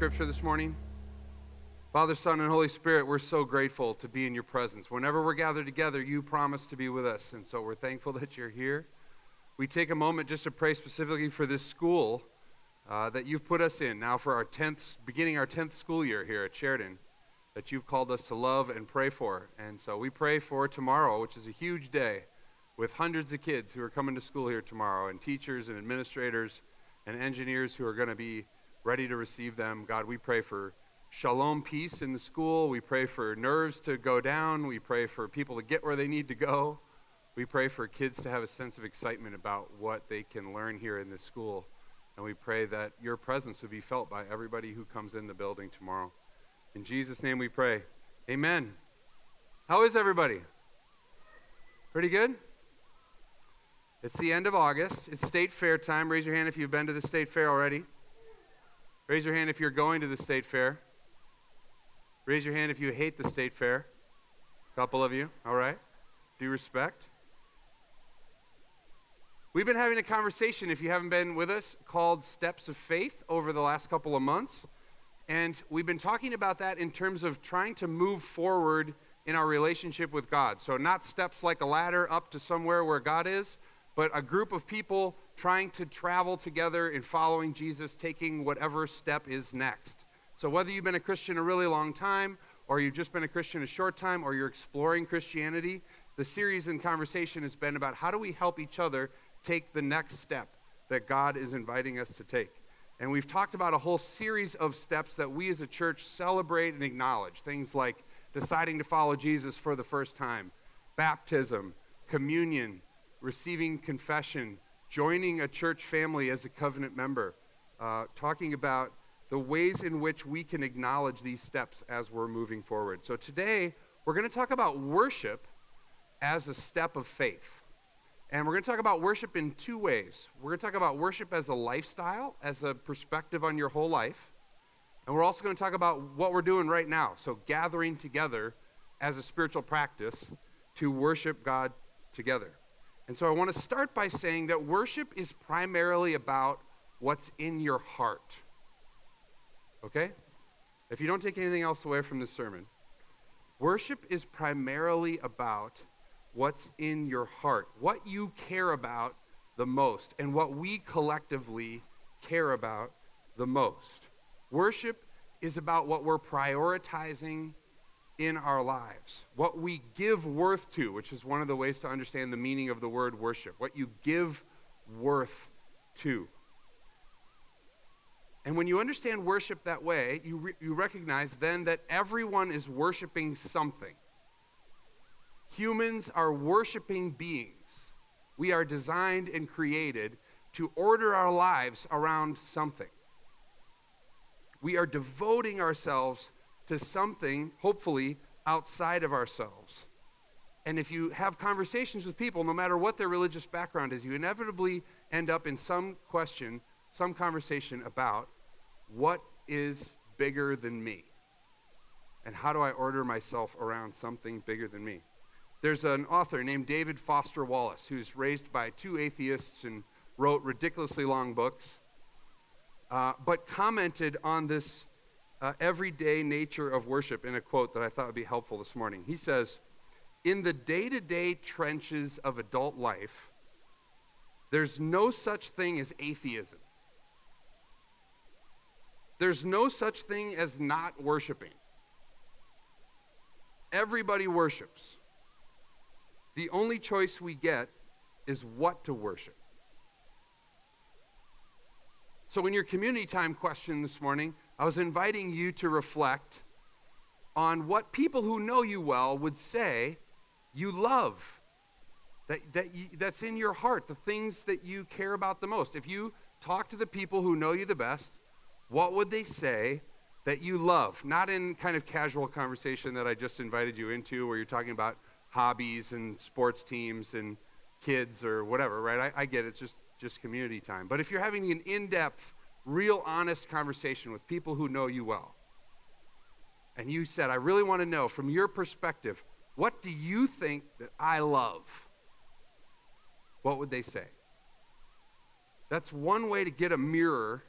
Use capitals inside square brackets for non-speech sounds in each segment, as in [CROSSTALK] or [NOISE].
scripture this morning? Father, Son, and Holy Spirit, we're so grateful to be in your presence. Whenever we're gathered together, you promise to be with us, and so we're thankful [LAUGHS] that you're here. We take a moment just to pray specifically for this school uh, that you've put us in now for our 10th, beginning our 10th school year here at Sheridan, that you've called us to love and pray for. And so we pray for tomorrow, which is a huge day, with hundreds of kids who are coming to school here tomorrow, and teachers and administrators and engineers who are going to be ready to receive them. God, we pray for shalom peace in the school. We pray for nerves to go down. We pray for people to get where they need to go. We pray for kids to have a sense of excitement about what they can learn here in this school. And we pray that your presence would be felt by everybody who comes in the building tomorrow. In Jesus' name we pray. Amen. How is everybody? Pretty good? It's the end of August. It's state fair time. Raise your hand if you've been to the state fair already. Raise your hand if you're going to the state fair. Raise your hand if you hate the state fair. A couple of you, all right? Due respect. We've been having a conversation, if you haven't been with us, called Steps of Faith over the last couple of months. And we've been talking about that in terms of trying to move forward in our relationship with God. So, not steps like a ladder up to somewhere where God is, but a group of people trying to travel together in following Jesus, taking whatever step is next. So, whether you've been a Christian a really long time, or you've just been a Christian a short time, or you're exploring Christianity, the series and conversation has been about how do we help each other take the next step that God is inviting us to take. And we've talked about a whole series of steps that we as a church celebrate and acknowledge. Things like deciding to follow Jesus for the first time, baptism, communion, receiving confession, joining a church family as a covenant member, uh, talking about the ways in which we can acknowledge these steps as we're moving forward. So today, we're going to talk about worship as a step of faith. And we're going to talk about worship in two ways. We're going to talk about worship as a lifestyle, as a perspective on your whole life. And we're also going to talk about what we're doing right now. So, gathering together as a spiritual practice to worship God together. And so, I want to start by saying that worship is primarily about what's in your heart. Okay? If you don't take anything else away from this sermon, worship is primarily about what's in your heart, what you care about the most, and what we collectively care about the most. Worship is about what we're prioritizing in our lives, what we give worth to, which is one of the ways to understand the meaning of the word worship, what you give worth to. And when you understand worship that way, you, re- you recognize then that everyone is worshiping something. Humans are worshiping beings. We are designed and created to order our lives around something. We are devoting ourselves to something, hopefully, outside of ourselves. And if you have conversations with people, no matter what their religious background is, you inevitably end up in some question, some conversation about what is bigger than me? And how do I order myself around something bigger than me? There's an author named David Foster Wallace who's raised by two atheists and wrote ridiculously long books, uh, but commented on this uh, everyday nature of worship in a quote that I thought would be helpful this morning. He says, In the day to day trenches of adult life, there's no such thing as atheism. There's no such thing as not worshiping. Everybody worships. The only choice we get is what to worship. So, in your community time question this morning, I was inviting you to reflect on what people who know you well would say you love, that, that you, that's in your heart, the things that you care about the most. If you talk to the people who know you the best, what would they say that you love? Not in kind of casual conversation that I just invited you into, where you're talking about hobbies and sports teams and kids or whatever, right? I, I get it. It's just, just community time. But if you're having an in depth, real honest conversation with people who know you well, and you said, I really want to know from your perspective, what do you think that I love? What would they say? That's one way to get a mirror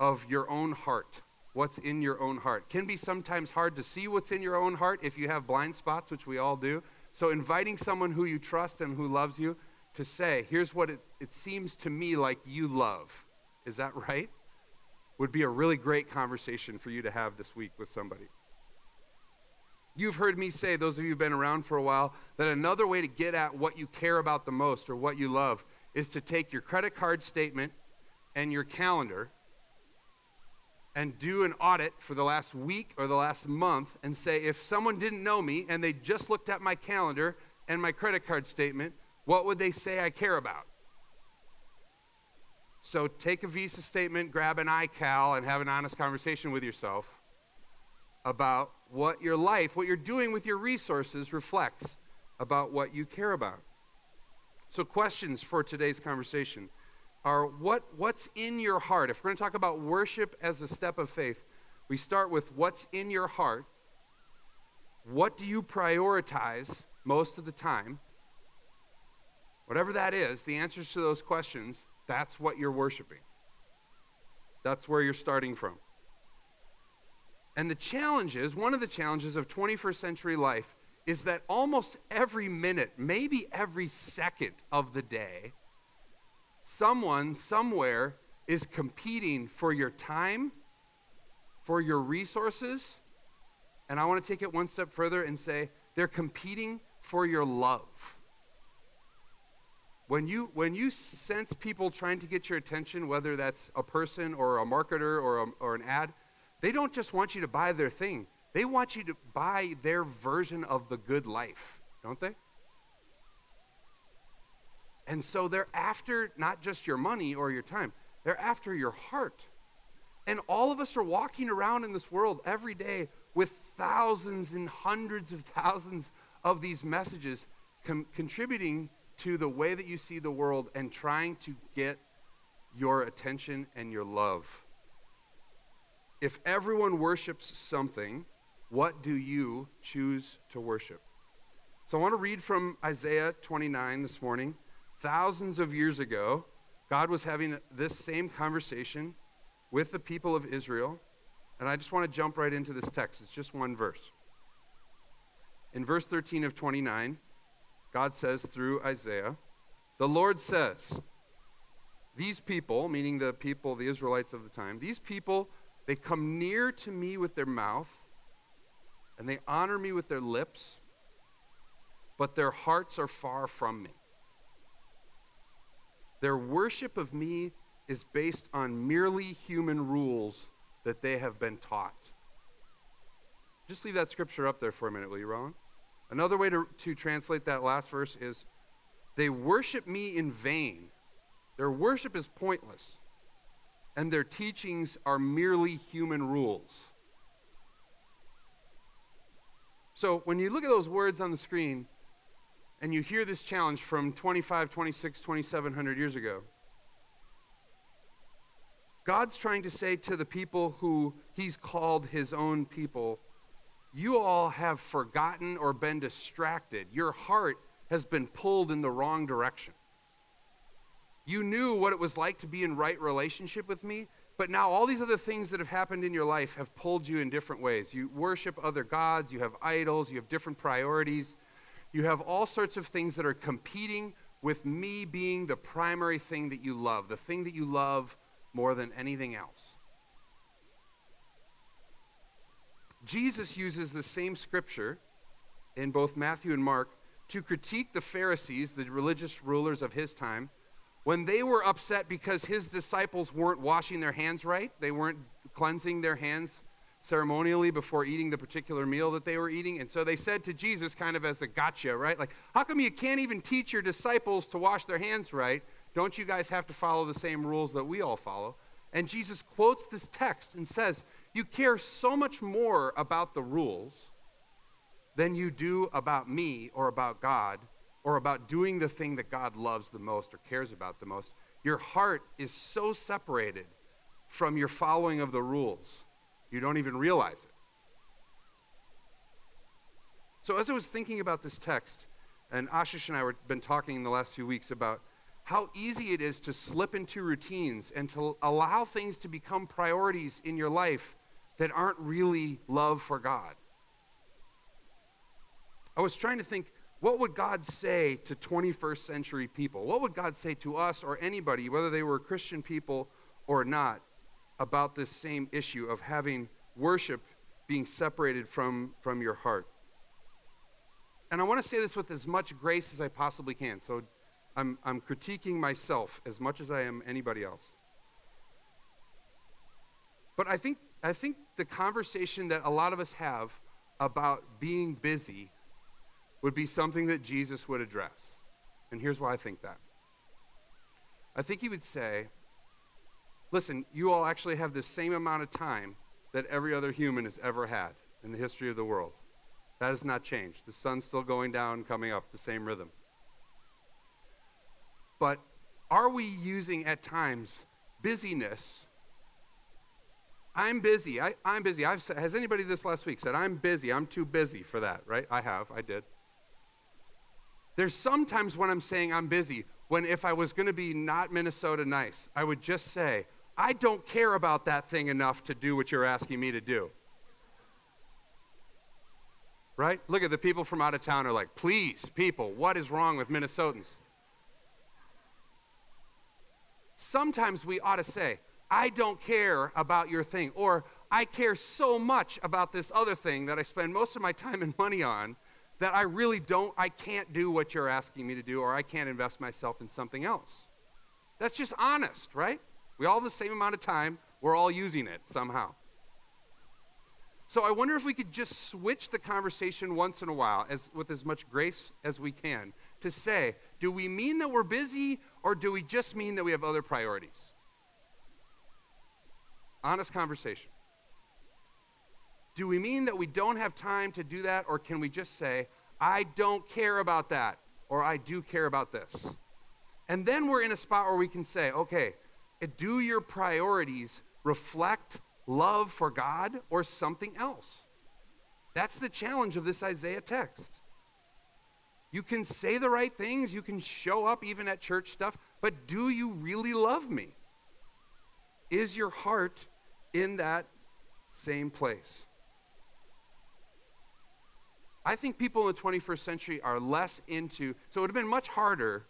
of your own heart. What's in your own heart. Can be sometimes hard to see what's in your own heart if you have blind spots, which we all do. So, inviting someone who you trust and who loves you to say, here's what it, it seems to me like you love. Is that right? Would be a really great conversation for you to have this week with somebody. You've heard me say, those of you who've been around for a while, that another way to get at what you care about the most or what you love is to take your credit card statement and your calendar and do an audit for the last week or the last month and say, if someone didn't know me and they just looked at my calendar and my credit card statement, what would they say I care about? So take a visa statement, grab an iCal, and have an honest conversation with yourself about what your life, what you're doing with your resources reflects about what you care about. So, questions for today's conversation are what, what's in your heart? If we're going to talk about worship as a step of faith, we start with what's in your heart. What do you prioritize most of the time? Whatever that is, the answers to those questions, that's what you're worshiping. That's where you're starting from. And the challenges, one of the challenges of 21st century life is that almost every minute, maybe every second of the day, someone somewhere is competing for your time, for your resources, and I want to take it one step further and say they're competing for your love. When you, when you sense people trying to get your attention, whether that's a person or a marketer or, a, or an ad, they don't just want you to buy their thing. They want you to buy their version of the good life, don't they? And so they're after not just your money or your time, they're after your heart. And all of us are walking around in this world every day with thousands and hundreds of thousands of these messages com- contributing to the way that you see the world and trying to get your attention and your love. If everyone worships something, what do you choose to worship? So I want to read from Isaiah 29 this morning. Thousands of years ago, God was having this same conversation with the people of Israel. And I just want to jump right into this text. It's just one verse. In verse 13 of 29, God says through Isaiah, The Lord says, These people, meaning the people, the Israelites of the time, these people they come near to me with their mouth, and they honor me with their lips, but their hearts are far from me. Their worship of me is based on merely human rules that they have been taught. Just leave that scripture up there for a minute, will you, Roland? Another way to, to translate that last verse is they worship me in vain. Their worship is pointless and their teachings are merely human rules. So when you look at those words on the screen and you hear this challenge from 25, 26, 2700 years ago, God's trying to say to the people who he's called his own people, you all have forgotten or been distracted. Your heart has been pulled in the wrong direction. You knew what it was like to be in right relationship with me, but now all these other things that have happened in your life have pulled you in different ways. You worship other gods, you have idols, you have different priorities, you have all sorts of things that are competing with me being the primary thing that you love, the thing that you love more than anything else. Jesus uses the same scripture in both Matthew and Mark to critique the Pharisees, the religious rulers of his time when they were upset because his disciples weren't washing their hands right, they weren't cleansing their hands ceremonially before eating the particular meal that they were eating. And so they said to Jesus, kind of as a gotcha, right? Like, how come you can't even teach your disciples to wash their hands right? Don't you guys have to follow the same rules that we all follow? And Jesus quotes this text and says, You care so much more about the rules than you do about me or about God or about doing the thing that God loves the most or cares about the most, your heart is so separated from your following of the rules, you don't even realize it. So, as I was thinking about this text, and Ashish and I have been talking in the last few weeks about how easy it is to slip into routines and to allow things to become priorities in your life that aren't really love for God. I was trying to think what would God say to 21st century people? What would God say to us or anybody, whether they were Christian people or not, about this same issue of having worship being separated from, from your heart? And I want to say this with as much grace as I possibly can. So I'm, I'm critiquing myself as much as I am anybody else. But I think, I think the conversation that a lot of us have about being busy would be something that Jesus would address. And here's why I think that. I think he would say, listen, you all actually have the same amount of time that every other human has ever had in the history of the world. That has not changed. The sun's still going down, coming up, the same rhythm. But are we using at times busyness? I'm busy. I, am busy. I've, has anybody this last week said, I'm busy? I'm too busy for that, right? I have. I did. There's sometimes when I'm saying I'm busy, when if I was going to be not Minnesota nice, I would just say, I don't care about that thing enough to do what you're asking me to do. Right? Look at the people from out of town are like, please, people, what is wrong with Minnesotans? Sometimes we ought to say, I don't care about your thing, or I care so much about this other thing that I spend most of my time and money on that I really don't, I can't do what you're asking me to do, or I can't invest myself in something else. That's just honest, right? We all have the same amount of time, we're all using it somehow. So I wonder if we could just switch the conversation once in a while, as, with as much grace as we can, to say, do we mean that we're busy, or do we just mean that we have other priorities? Honest conversation. Do we mean that we don't have time to do that, or can we just say, I don't care about that, or I do care about this? And then we're in a spot where we can say, okay, do your priorities reflect love for God or something else? That's the challenge of this Isaiah text. You can say the right things, you can show up even at church stuff, but do you really love me? Is your heart in that same place? I think people in the 21st century are less into, so it would have been much harder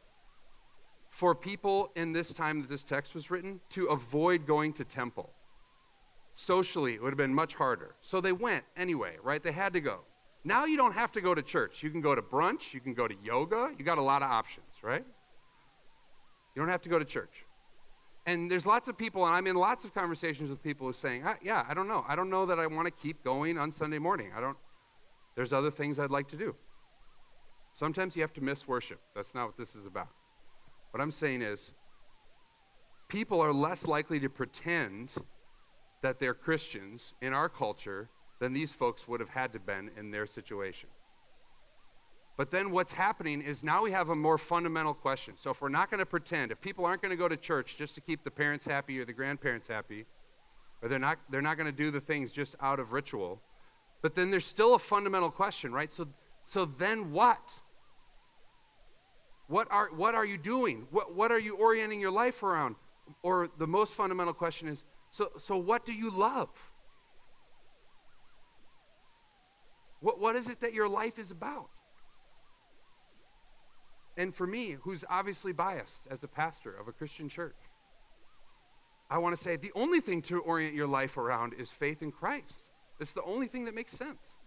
for people in this time that this text was written to avoid going to temple. Socially, it would have been much harder. So they went anyway, right? They had to go. Now you don't have to go to church. You can go to brunch, you can go to yoga, you got a lot of options, right? You don't have to go to church. And there's lots of people, and I'm in lots of conversations with people who are saying, yeah, I don't know. I don't know that I want to keep going on Sunday morning. I don't, there's other things I'd like to do. Sometimes you have to miss worship. That's not what this is about. What I'm saying is, people are less likely to pretend that they're Christians in our culture than these folks would have had to been in their situation. But then what's happening is now we have a more fundamental question. So if we're not going to pretend, if people aren't going to go to church just to keep the parents happy or the grandparents happy, or they're not they're not going to do the things just out of ritual, but then there's still a fundamental question, right? So, so then what? What are, what are you doing? What, what are you orienting your life around? Or the most fundamental question is so, so what do you love? What, what is it that your life is about? And for me, who's obviously biased as a pastor of a Christian church, I want to say the only thing to orient your life around is faith in Christ. It's the only thing that makes sense.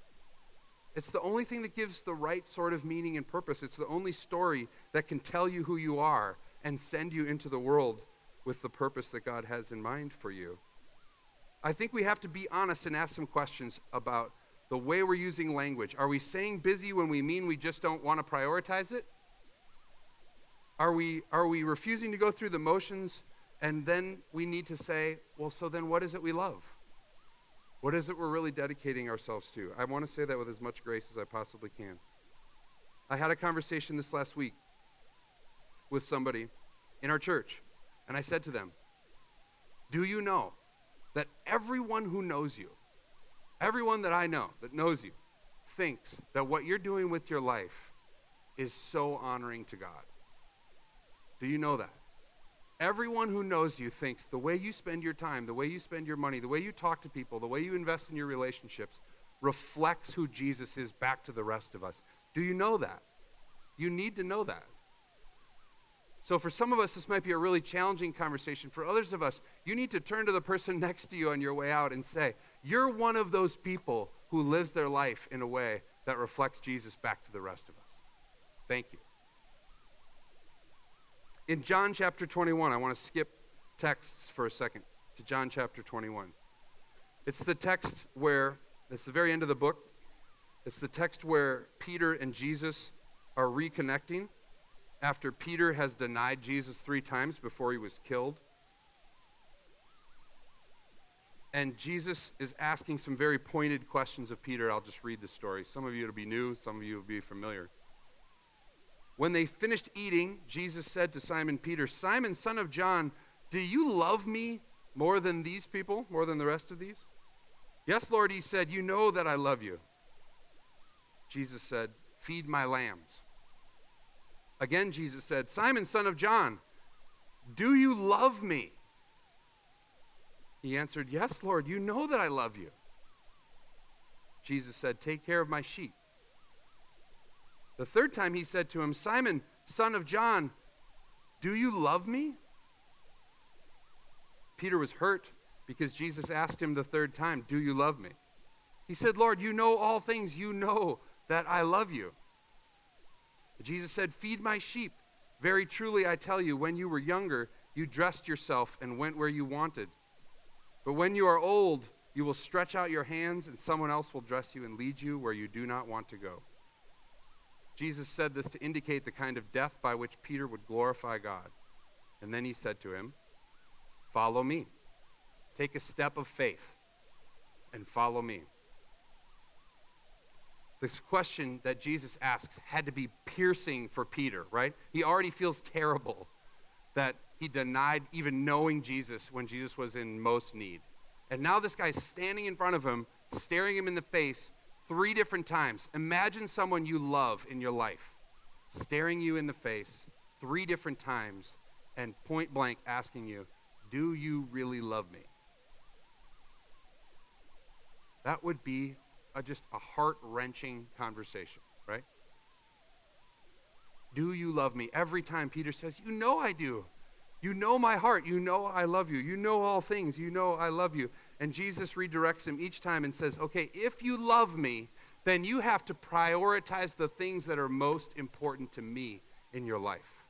It's the only thing that gives the right sort of meaning and purpose. It's the only story that can tell you who you are and send you into the world with the purpose that God has in mind for you. I think we have to be honest and ask some questions about the way we're using language. Are we saying busy when we mean we just don't want to prioritize it? Are we, are we refusing to go through the motions and then we need to say, well, so then what is it we love? What is it we're really dedicating ourselves to? I want to say that with as much grace as I possibly can. I had a conversation this last week with somebody in our church, and I said to them, Do you know that everyone who knows you, everyone that I know that knows you, thinks that what you're doing with your life is so honoring to God? Do you know that? Everyone who knows you thinks the way you spend your time, the way you spend your money, the way you talk to people, the way you invest in your relationships reflects who Jesus is back to the rest of us. Do you know that? You need to know that. So, for some of us, this might be a really challenging conversation. For others of us, you need to turn to the person [LAUGHS] next to you on your way out and say, You're one of those people who lives their life in a way that reflects Jesus back to the rest of us. Thank you. In John chapter 21, I want to skip texts for a second to John chapter 21. It's the text where, it's the very end of the book. It's the text where Peter and Jesus are reconnecting after Peter has denied Jesus three times before he was killed. And Jesus is asking some very pointed questions of Peter. I'll just read the story. Some of you will be new, some of you will be familiar. When they finished eating, Jesus said to Simon Peter, Simon, son of John, do you love me more than these people, more than the rest of these? Yes, Lord, he said, You know that I love you. Jesus said, Feed my lambs. Again, Jesus said, Simon, son of John, do you love me? He answered, Yes, Lord, you know that I love you. Jesus said, Take care of my sheep. The third time he said to him, Simon, son of John, do you love me? Peter was hurt because Jesus asked him the third time, Do you love me? He said, Lord, you know all things. You know that I love you. Jesus said, Feed my sheep. Very truly, I tell you, when you were younger, you dressed yourself and went where you wanted. But when you are old, you will stretch out your hands, and someone else will dress you and lead you where you do not want to go. Jesus said this to indicate the kind of death by which Peter would glorify God. And then he said to him, Follow me. Take a step of faith and follow me. This question that Jesus asks had to be piercing for Peter, right? He already feels terrible that he denied even knowing Jesus when Jesus was in most need. And now this guy's standing in front of him, staring him in the face, three different times. Imagine someone you love in your life staring you in the face three different times and point blank asking you, Do you really love me? That would be a, just a heart wrenching conversation, right? Do you love me? Every time Peter says, You know I do. You know my heart. You know I love you. You know all things. You know I love you. And Jesus redirects him each time and says, Okay, if you love me, then you have to prioritize the things that are most important to me in your life.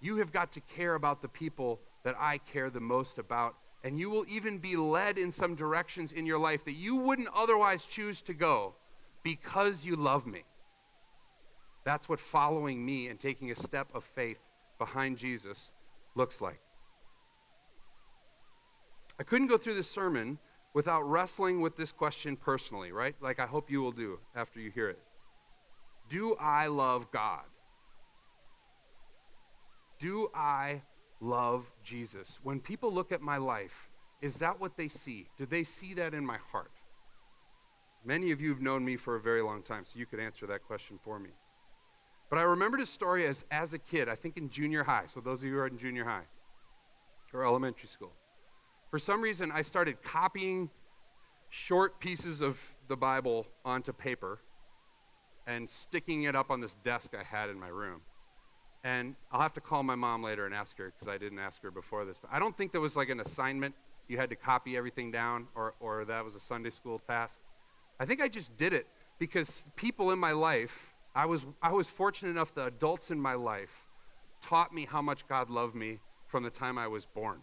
You have got to care about the people that I care the most about. And you will even be led in some directions in your life that you wouldn't otherwise choose to go because you love me. That's what following me and taking a step of faith behind Jesus looks like. I couldn't go through this sermon without wrestling with this question personally, right? Like I hope you will do after you hear it. Do I love God? Do I love Jesus? When people look at my life, is that what they see? Do they see that in my heart? Many of you have known me for a very long time, so you could answer that question for me. But I remembered a story as, as a kid, I think in junior high. So those of you who are in junior high or elementary school. For some reason, I started copying short pieces of the Bible onto paper and sticking it up on this desk I had in my room. And I'll have to call my mom later and ask her because I didn't ask her before this. But I don't think there was like an assignment. You had to copy everything down or, or that was a Sunday school task. I think I just did it because people in my life, I was, I was fortunate enough that adults in my life taught me how much God loved me from the time I was born.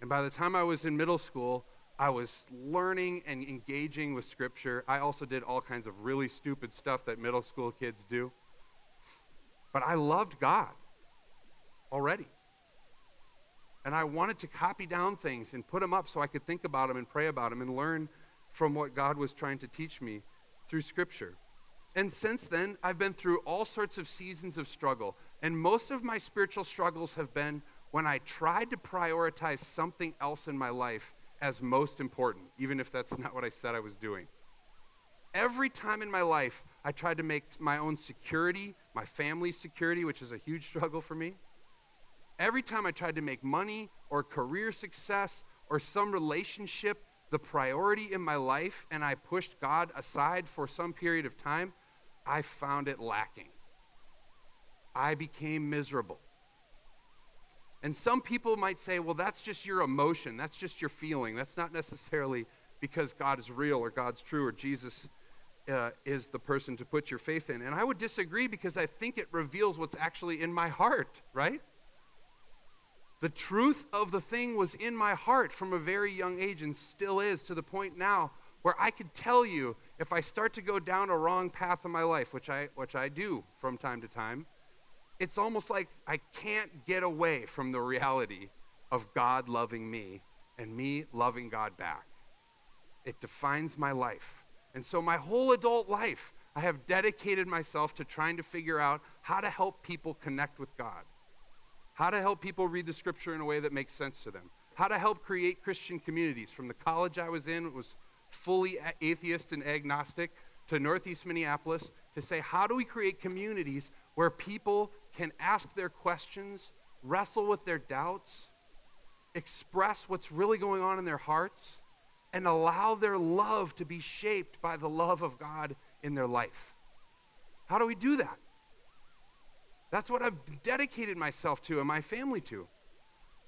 And by the time I was in middle school, I was learning and engaging with Scripture. I also did all kinds of really stupid stuff that middle school kids do. But I loved God already. And I wanted to copy down things and put them up so I could think about them and pray about them and learn from what God was trying to teach me through Scripture. And since then, I've been through all sorts of seasons of struggle. And most of my spiritual struggles have been when I tried to prioritize something else in my life as most important, even if that's [LAUGHS] not what I said I was doing. Every time in my life, I tried to make my own security, my family's security, which is a huge [LAUGHS] struggle for me. Every time I tried to make money or career success or some relationship the priority in my life and I pushed God aside for some period of time, I found it lacking. I became miserable. And some people might say, well, that's just your emotion. That's just your feeling. That's not necessarily because God is real or God's true or Jesus uh, is the person to put your faith in. And I would disagree because I think it reveals what's actually in my heart, right? The truth of the thing was in my heart from a very young age and still is to the point now where I could tell you if I start to go down a wrong path in my life, which I, which I do from time to time, it's almost like I can't get away from the reality of God loving me and me loving God back. It defines my life. And so, my whole adult life, I have dedicated myself to trying to figure out how to help people connect with God how to help people read the scripture in a way that makes sense to them, how to help create Christian communities. From the college I was in, it was fully atheist and agnostic, to Northeast Minneapolis, to say, how do we create communities where people can ask their questions, wrestle with their doubts, express what's really going on in their hearts, and allow their love to be shaped by the love of God in their life? How do we do that? That's what I've dedicated myself to and my family to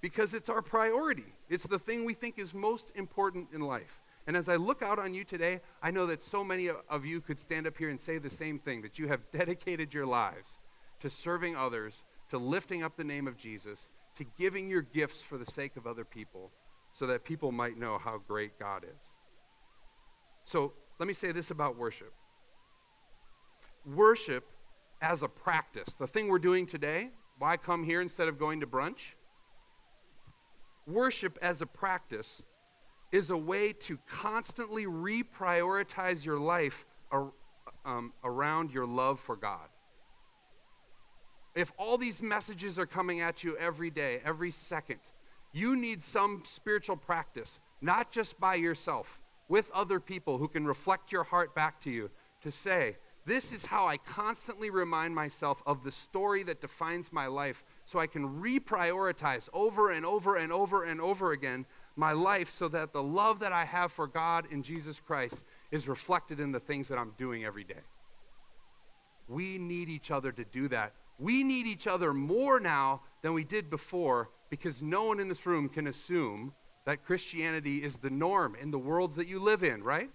because it's our priority. It's the thing we think is most important in life. And as I look out on you today, I know that so many of you could stand up here and say the same thing that you have [LAUGHS] dedicated your lives to serving others, to lifting up the name of Jesus, to giving your gifts for the sake of other people so that people might know how great God is. So let me say this about worship worship as a practice. The thing we're doing today, why come here instead of going to brunch? Worship as a practice is a way to constantly reprioritize your life ar- um, around your love for God. If all these messages are coming at you every day, every second, you need some spiritual practice, not just by yourself, with other people who can reflect your heart back to you to say, this is how I constantly remind myself of the story that defines my life so I can reprioritize over and over and over and over again my life so that the love that I have for God in Jesus Christ is reflected in the things that I'm doing every day. We need each other to do that. We need each other more now than we did before because no one in this room can assume that Christianity is the norm in the worlds that you live in, right?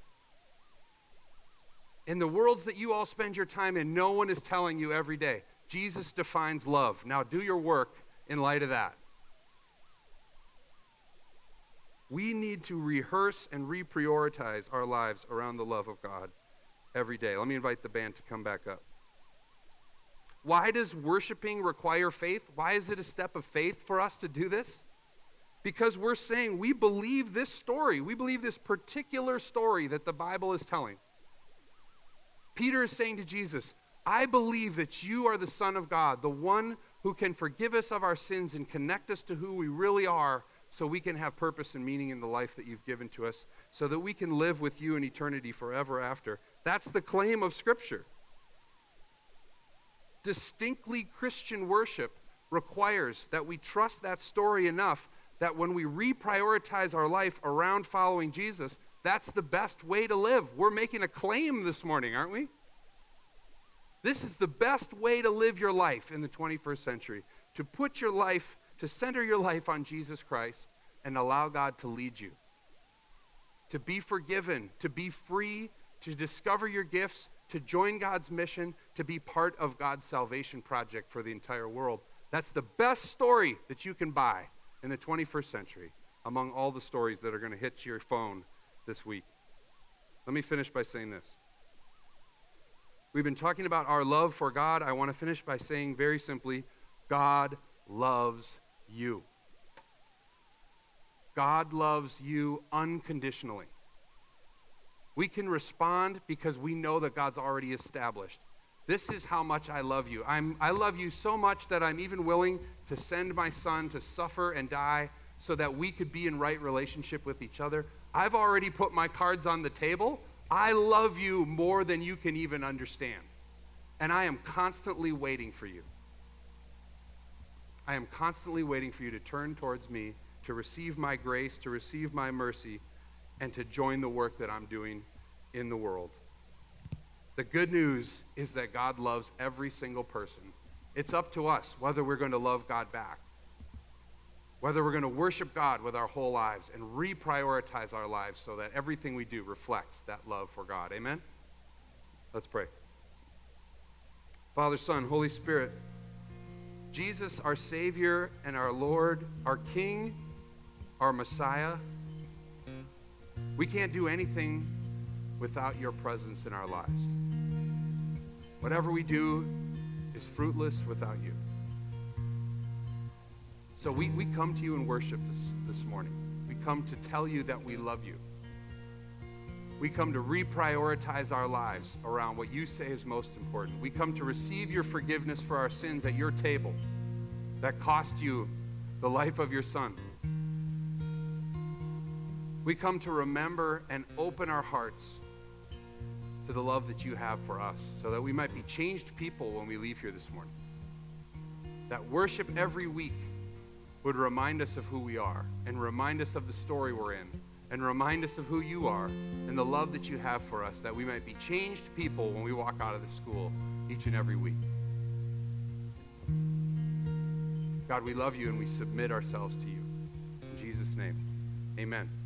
in the worlds that you all spend your time in, no one is telling you every day. Jesus defines love. Now do your work in light of that. We need to rehearse and reprioritize our lives around the love of God every day. Let me invite the band to come back up. Why does worshiping require faith? Why is it a step of faith for us to do this? Because we're saying we believe this story. We believe this particular story that the Bible is telling. Peter is saying to Jesus, I believe that you are the Son of God, the one who can forgive us of our sins and connect us to who we really are so we can have purpose and meaning in the life that you've given to us, so that we can live with you in eternity forever after. That's the claim of Scripture. Distinctly Christian worship requires that we trust that story enough that when we reprioritize our life around following Jesus, that's the best way to live. We're making a claim this morning, aren't we? This is the best way to live your life in the 21st century to put your life, to center your life on Jesus Christ and allow God to lead you. To be forgiven, to be free, to discover your gifts, to join God's mission, to be part of God's salvation project for the entire world. That's the best story that you can buy in the 21st century among all the stories that are going to hit your phone this week. Let me finish by saying this. We've been talking about our love for God. I want to finish by saying very simply God loves you. God loves you unconditionally. We can respond because we know that God's already established. This is how much I love you. I'm, I love you so much that I'm even willing to send my son to suffer and die so that we could be in right relationship with each other. I've already put my cards on the table. I love you more than you can even understand. And I am constantly waiting for you. I am constantly waiting for you to turn towards me, to receive my grace, to receive my mercy, and to join the work that I'm doing in the world. The good news is that God loves every single person. It's up to us whether we're going to love God back, whether we're going to worship God with our whole lives and reprioritize our lives so that everything we do reflects that love for God. Amen? Let's pray. Father, Son, Holy Spirit, Jesus, our Savior and our Lord, our King, our Messiah, we can't do anything without your presence in our lives. Whatever we do is fruitless without you. So we, we come to you in worship this, this morning. We come to tell you that we love you. We come to reprioritize our lives around what you say is most important. We come to receive your forgiveness for our sins at your table that cost you the life of your son. We come to remember and open our hearts to the love that you have for us so that we might be changed people when we leave here this morning. That worship every week would remind us of who we are and remind us of the story we're in and remind us of who you are and the love that you have for us, that we might be changed people when we walk out of the school each and every week. God, we love you and we submit ourselves to you. In Jesus' name, amen.